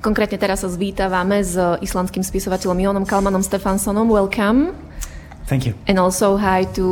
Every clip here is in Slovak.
Konkrétne teraz sa zvítavame s islandským spisovateľom Jonom Kalmanom Stefansonom. Welcome. Thank you. And also hi to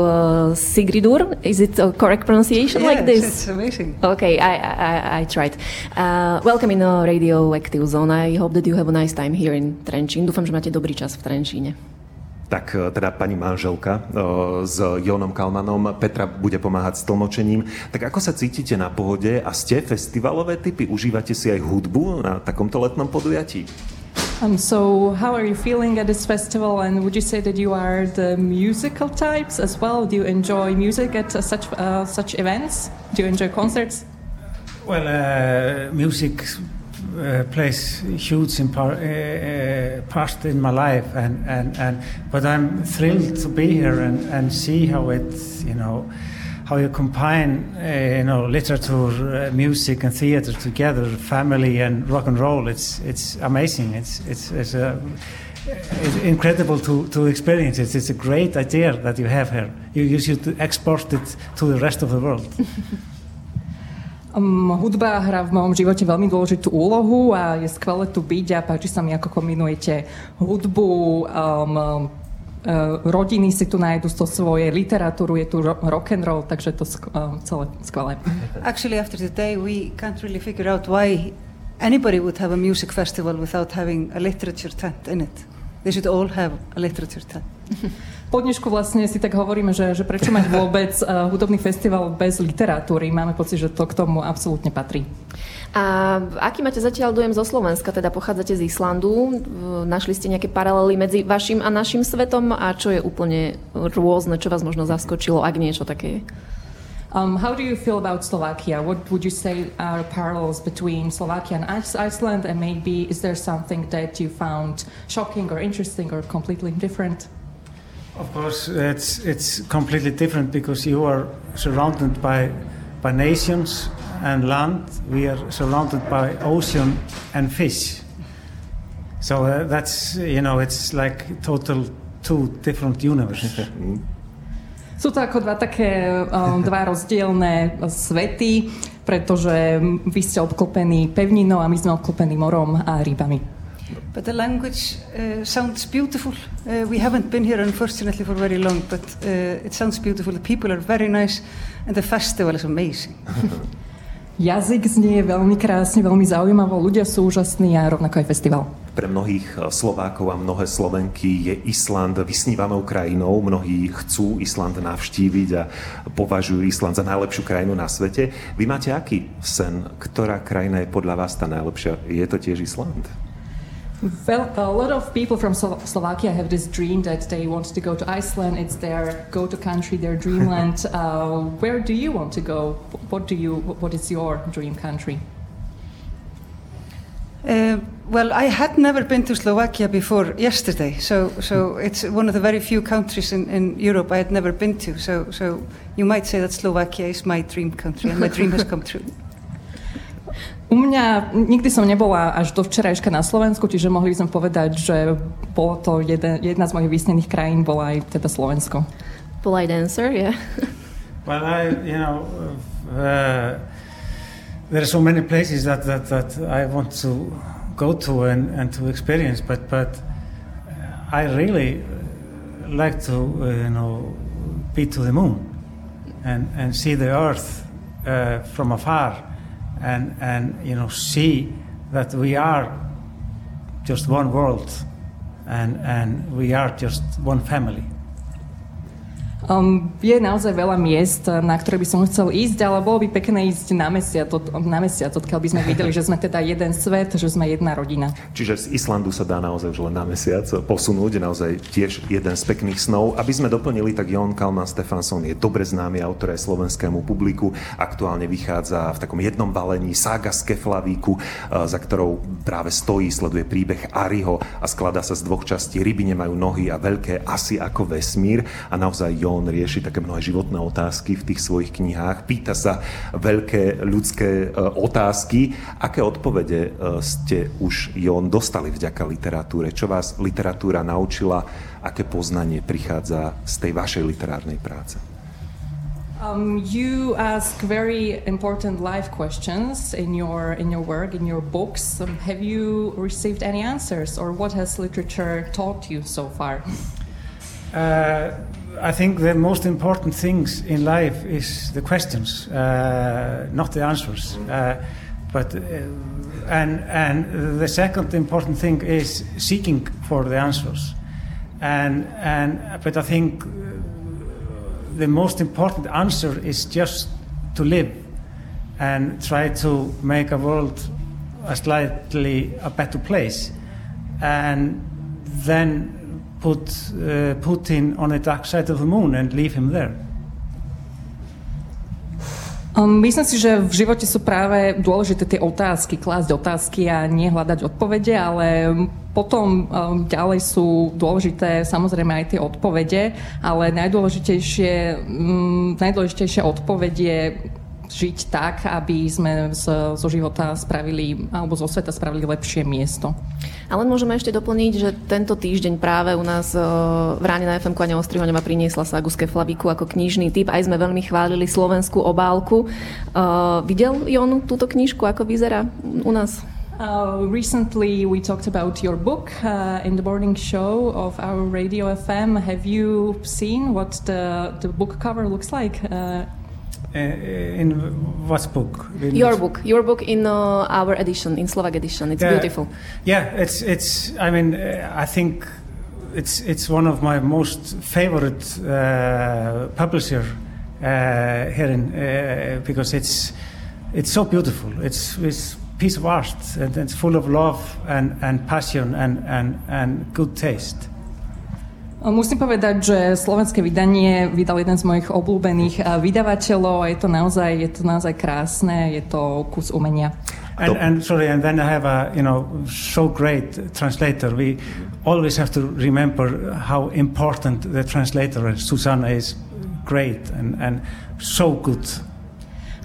uh, Sigridur. Is it a correct pronunciation yes, like this? it's amazing. Okay, I, I, I tried. Uh, welcome in uh, Radioactive Zone. I hope that you have a nice time here in Trenčín. Dúfam, že máte dobrý čas v Trenčíne. Tak e, teda pani manželka e, s Jonom Kalmanom, Petra bude pomáhať s tlmočením. Tak ako sa cítite na pohode a ste festivalové typy? Užívate si aj hudbu na takomto letnom podujatí? Um, so, how are you feeling at this festival? And would you say that you are the musical types as well? Do you enjoy music at uh, such uh, such events? Do you enjoy concerts? Well, uh, music uh, plays huge impar- uh, uh, part in my life, and, and, and but I'm thrilled to be here and, and see how it, you know, how you combine, uh, you know, literature, uh, music, and theater together, family and rock and roll. It's it's amazing. It's it's it's, uh, it's incredible to, to experience it. It's a great idea that you have here. You, you should export it to the rest of the world. Hudba hrá v mojom živote veľmi dôležitú úlohu a je skvelé tu byť a páči sa mi, ako kombinujete hudbu, um, rodiny si tu nájdu to svoje, literatúru, je tu ro- rock and roll, takže to celé skvelé. Actually, after today, we can't really figure out why anybody would have a music festival without having a literature tent in it. They should all have a literature tent. Po dnešku vlastne si tak hovoríme, že, že prečo mať vôbec uh, hudobný festival bez literatúry. Máme pocit, že to k tomu absolútne patrí. A aký máte zatiaľ dojem zo Slovenska? Teda pochádzate z Islandu, našli ste nejaké paralely medzi vašim a našim svetom a čo je úplne rôzne, čo vás možno zaskočilo, ak niečo také je? Um, how do you feel about Slovakia? What would you say are parallels between Slovakia and Ice- Iceland? And maybe is there something that you found shocking or interesting or completely different? Of course, it's it's completely different because you are surrounded by by nations and land. We are surrounded by ocean and fish. So uh, that's you know it's like total two different universes. Sú to ako dva také um, dva rozdielne svety, pretože vy ste obklopení pevninou a my sme obklopení morom a rybami. But the language uh, sounds beautiful. Uh, we haven't been here, unfortunately, for very long, but uh, it sounds beautiful. The people are very nice, and the festival is amazing. Jazyk znie veľmi krásne, veľmi zaujímavo, ľudia sú úžasní a rovnako aj festival. Pre mnohých e, Slovákov a mnohé Slovenky je Island vysnívanou krajinou. Mnohí chcú Island navštíviť a považujú Island za najlepšiu krajinu na svete. Vy máte aký sen? Ktorá krajina je podľa vás tá najlepšia? Je to tiež Island? Well, a lot of people from Slo- Slovakia have this dream that they want to go to Iceland. It's their go-to country, their dreamland. uh, where do you want to go? What do you? What is your dream country? Uh, well, I had never been to Slovakia before yesterday, so so it's one of the very few countries in, in Europe I had never been to. So so you might say that Slovakia is my dream country, and my dream has come true. U mňa nikdy som nebola až do včerajška na Slovensku, čiže mohli by sme povedať, že bolo to jeden, jedna z mojich vysnených krajín, bola aj teda Slovensko. Polite answer, yeah. Well, I you know uh, there are so many places that, that, that I want to go to and, and to experience, but but I really like to uh, you know be to the moon and and see the Earth uh, from afar and and you know see that we are just one world and and we are just one family. Um, je naozaj veľa miest, na ktoré by som chcel ísť, ale bolo by pekné ísť na mesiac, od, na mesiac, odkiaľ by sme videli, že sme teda jeden svet, že sme jedna rodina. Čiže z Islandu sa dá naozaj už len na mesiac posunúť, naozaj tiež jeden z pekných snov. Aby sme doplnili, tak Jon Kalman Stefansson je dobre známy autor aj slovenskému publiku. Aktuálne vychádza v takom jednom balení Saga z Keflavíku, eh, za ktorou práve stojí, sleduje príbeh Ariho a skladá sa z dvoch častí. Ryby nemajú nohy a veľké asi ako vesmír a naozaj Jon rieši také mnohé životné otázky v tých svojich knihách. Pýta sa veľké ľudské eh, otázky. Aké odpovede eh, ste už, Jon, dostali vďaka literatúre? Čo vás literatúra naučila? Aké poznanie prichádza z tej vašej literárnej práce? Um, you ask very important life questions in your in your work, in your books. Um, have you received any answers, or what has literature taught you so far? Uh, I think the most important things in life is the questions, uh, not the answers. Uh, but uh, and and the second important thing is seeking for the answers. And and but I think uh, the most important answer is just to live and try to make a world a slightly a better place, and then put uh, Putin on the dark side of the moon and leave him there. Um, myslím si, že v živote sú práve dôležité tie otázky, klásť otázky a nie hľadať odpovede, ale potom um, ďalej sú dôležité samozrejme aj tie odpovede, ale najdôležitejšie, um, najdôležitejšia odpoveď je žiť tak, aby sme z, zo života spravili, alebo zo sveta spravili lepšie miesto. Ale môžeme ešte doplniť, že tento týždeň práve u nás v ráne na FM Kania Ostrihoňova priniesla sa Guske Flaviku ako knižný typ. Aj sme veľmi chválili slovenskú obálku. Uh, videl Jon túto knižku, ako vyzerá u nás? Uh, recently, we talked about your book uh, in the morning show of our radio FM. Have you seen what the, the book cover looks like? Uh, in what book? In your book, your book in uh, our edition, in Slovak edition. It's Yeah. beautiful. Yeah, it's it's. I mean, uh, I think it's it's one of my most favorite uh, publisher uh, here in because it's it's so beautiful. It's it's piece of art and it's full of love and, and passion and, and, and good taste. Musím povedať, že slovenské vydanie vydal jeden z mojich obľúbených eh, vydavateľov a je to naozaj, je to naozaj krásne, je to kus umenia. And, and sorry, and then I have a you know so great translator. We always have to remember how important the translator is. Susanna is great and, and so good.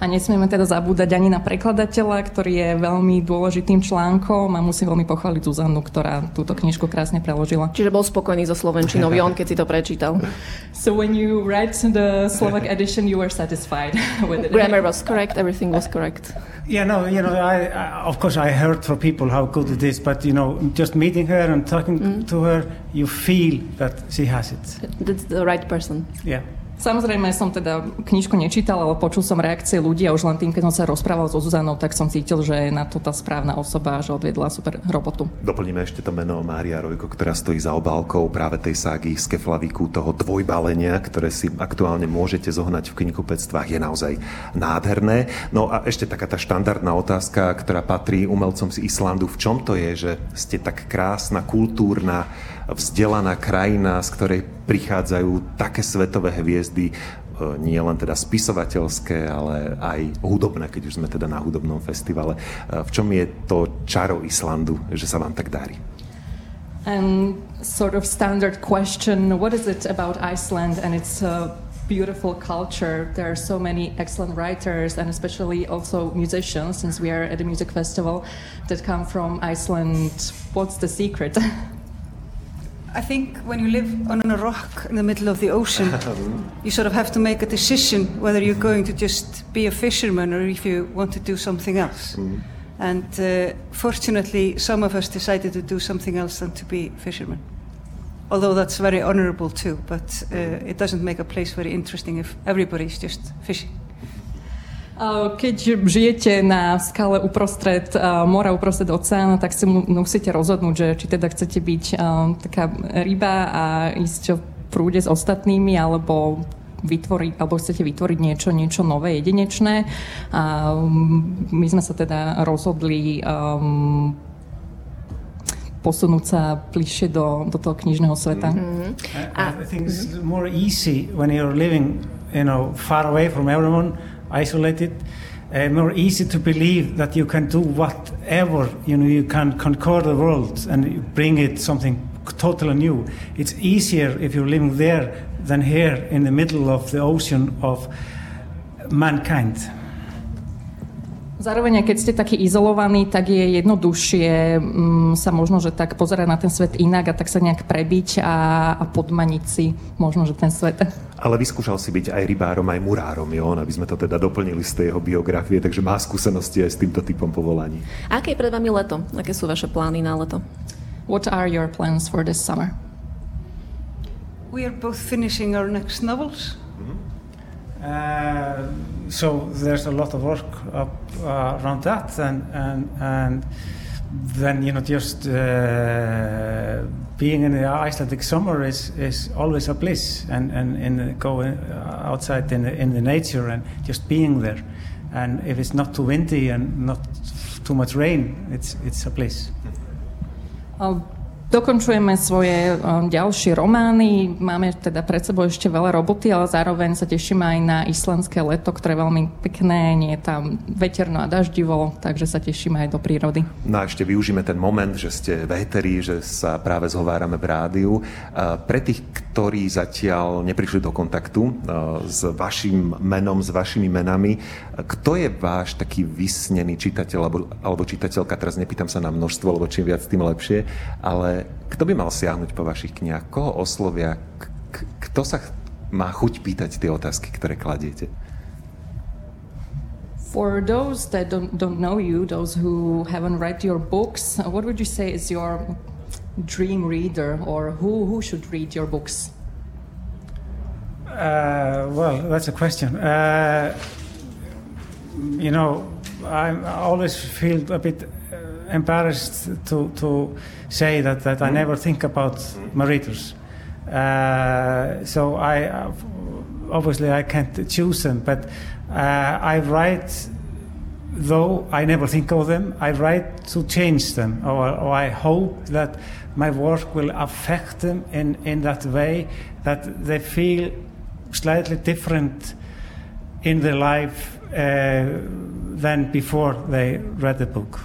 A nesmieme teda zabúdať ani na prekladateľa, ktorý je veľmi dôležitým článkom a musím veľmi pochváliť Zuzanu, ktorá túto knižku krásne preložila. Čiže bol spokojný so Slovenčinou Jon, keď si to prečítal. So when you read the Slovak edition, you were satisfied with it. Grammar was correct, everything was correct. Yeah, no, you know, I, I of course I heard from people how good it is, but you know, just meeting her and talking to her, you feel that she has it. That's the right person. Yeah. Samozrejme som teda knižku nečítal, ale počul som reakcie ľudí a už len tým, keď som sa rozprával so Zuzanou, tak som cítil, že je na to tá správna osoba, že odviedla super robotu. Doplníme ešte to meno Mária Rojko, ktorá stojí za obálkou práve tej ságy z Keflavíku, toho dvojbalenia, ktoré si aktuálne môžete zohnať v knihkupectvách, je naozaj nádherné. No a ešte taká tá štandardná otázka, ktorá patrí umelcom z Islandu. V čom to je, že ste tak krásna, kultúrna, vzdelaná krajina, z ktorej prichádzajú také svetové hviezdy, e, nie len teda spisovateľské, ale aj hudobné, keď už sme teda na hudobnom festivale. E, V čom je to čaro Islandu, že sa vám tak darí? And sort of standard question, what is it about Iceland and its uh, beautiful culture? There are so many excellent writers and especially also musicians, since we are at a music festival, that come from Iceland. What's the secret? I think when you live on a rock in the middle of the ocean, you sort of have to make a decision whether you're going to just be a fisherman or if you want to do something else. And uh, fortunately, some of us decided to do something else than to be fishermen. Although that's very honorable too, but uh, it doesn't make a place very interesting if everybody's just fishing. Uh, Keď žijete na skale uprostred uh, mora, uprostred oceána, tak si mu- musíte rozhodnúť, že či teda chcete byť uh, taká ryba a ísť v prúde s ostatnými, alebo vytvoriť, alebo chcete vytvoriť niečo, niečo nové, jedinečné. A um, my sme sa teda rozhodli um, posunúť sa bližšie do, do toho knižného sveta. I, I think it's more easy when you're living, you know, far away from everyone, isolated. Uh, more easy to believe that you can do whatever you know. You can conquer the world and bring it something totally new. It's easier if you're living there than here in the middle of the ocean of mankind. Zároveň, keď ste takí izolovaní, tak je jednoduchšie um, sa možno, že tak pozerať na ten svet inak a tak sa nejak prebiť a, a podmaniť si možno, že ten svet. Ale vyskúšal si byť aj rybárom, aj murárom, jo? aby sme to teda doplnili z tej jeho biografie, takže má skúsenosti aj s týmto typom povolaní. Aké je pred vami leto? Aké sú vaše plány na leto? What are your plans for this summer? We are both finishing our next novels. Uh, so there's a lot of work up uh, around that, and and and then you know just uh, being in the Icelandic summer is is always a bliss, and and in going outside in the, in the nature and just being there, and if it's not too windy and not too much rain, it's it's a bliss. Um Dokončujeme svoje um, ďalšie romány, máme teda pred sebou ešte veľa roboty, ale zároveň sa tešíme aj na islandské leto, ktoré je veľmi pekné, nie je tam veterno a daždivo, takže sa tešíme aj do prírody. No a ešte využíme ten moment, že ste véteri, že sa práve zhovárame v rádiu. Pre tých, ktorí zatiaľ neprišli do kontaktu s vašim menom, s vašimi menami, kto je váš taký vysnený čitateľ alebo, alebo čitateľka, teraz nepýtam sa na množstvo, lebo čím viac, tým lepšie, ale kto by mal siahnuť po vašich knihách? Koho oslovia? K- kto sa má chuť pýtať tie otázky, ktoré kladiete? For those that don't, don't know you, those who haven't read your books, what would you say is your dream reader or who, who should read your books? Uh, well, that's a question. Uh, you know, I always feel a bit embarrassed to, to say that, that I mm. never think about my readers. Uh, so I uh, obviously I can't choose them, but uh, I write though I never think of them. I write to change them, or, or I hope that my work will affect them in, in that way that they feel slightly different in their life uh, than before they read the book.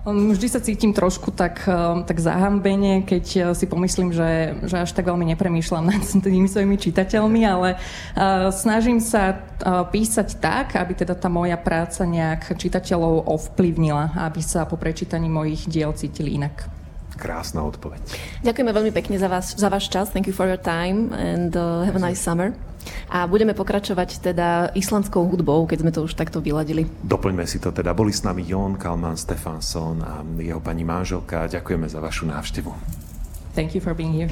Vždy sa cítim trošku tak, eh, tak zahambene, keď eh, si pomyslím, že, že až tak veľmi nepremýšľam nad tými svojimi čitateľmi, ale uh, snažím sa uh, písať tak, aby teda tá moja práca nejak čitateľov ovplyvnila, aby sa po prečítaní mojich diel cítili inak. Krásna odpoveď. Ďakujeme veľmi pekne za, vás, za váš čas. Thank you for your time and uh, have a nice summer. A budeme pokračovať teda islandskou hudbou, keď sme to už takto vyladili. Doplňme si to teda. Boli s nami Jon Kalman Stefansson a jeho pani manželka. Ďakujeme za vašu návštevu. Thank you for being here.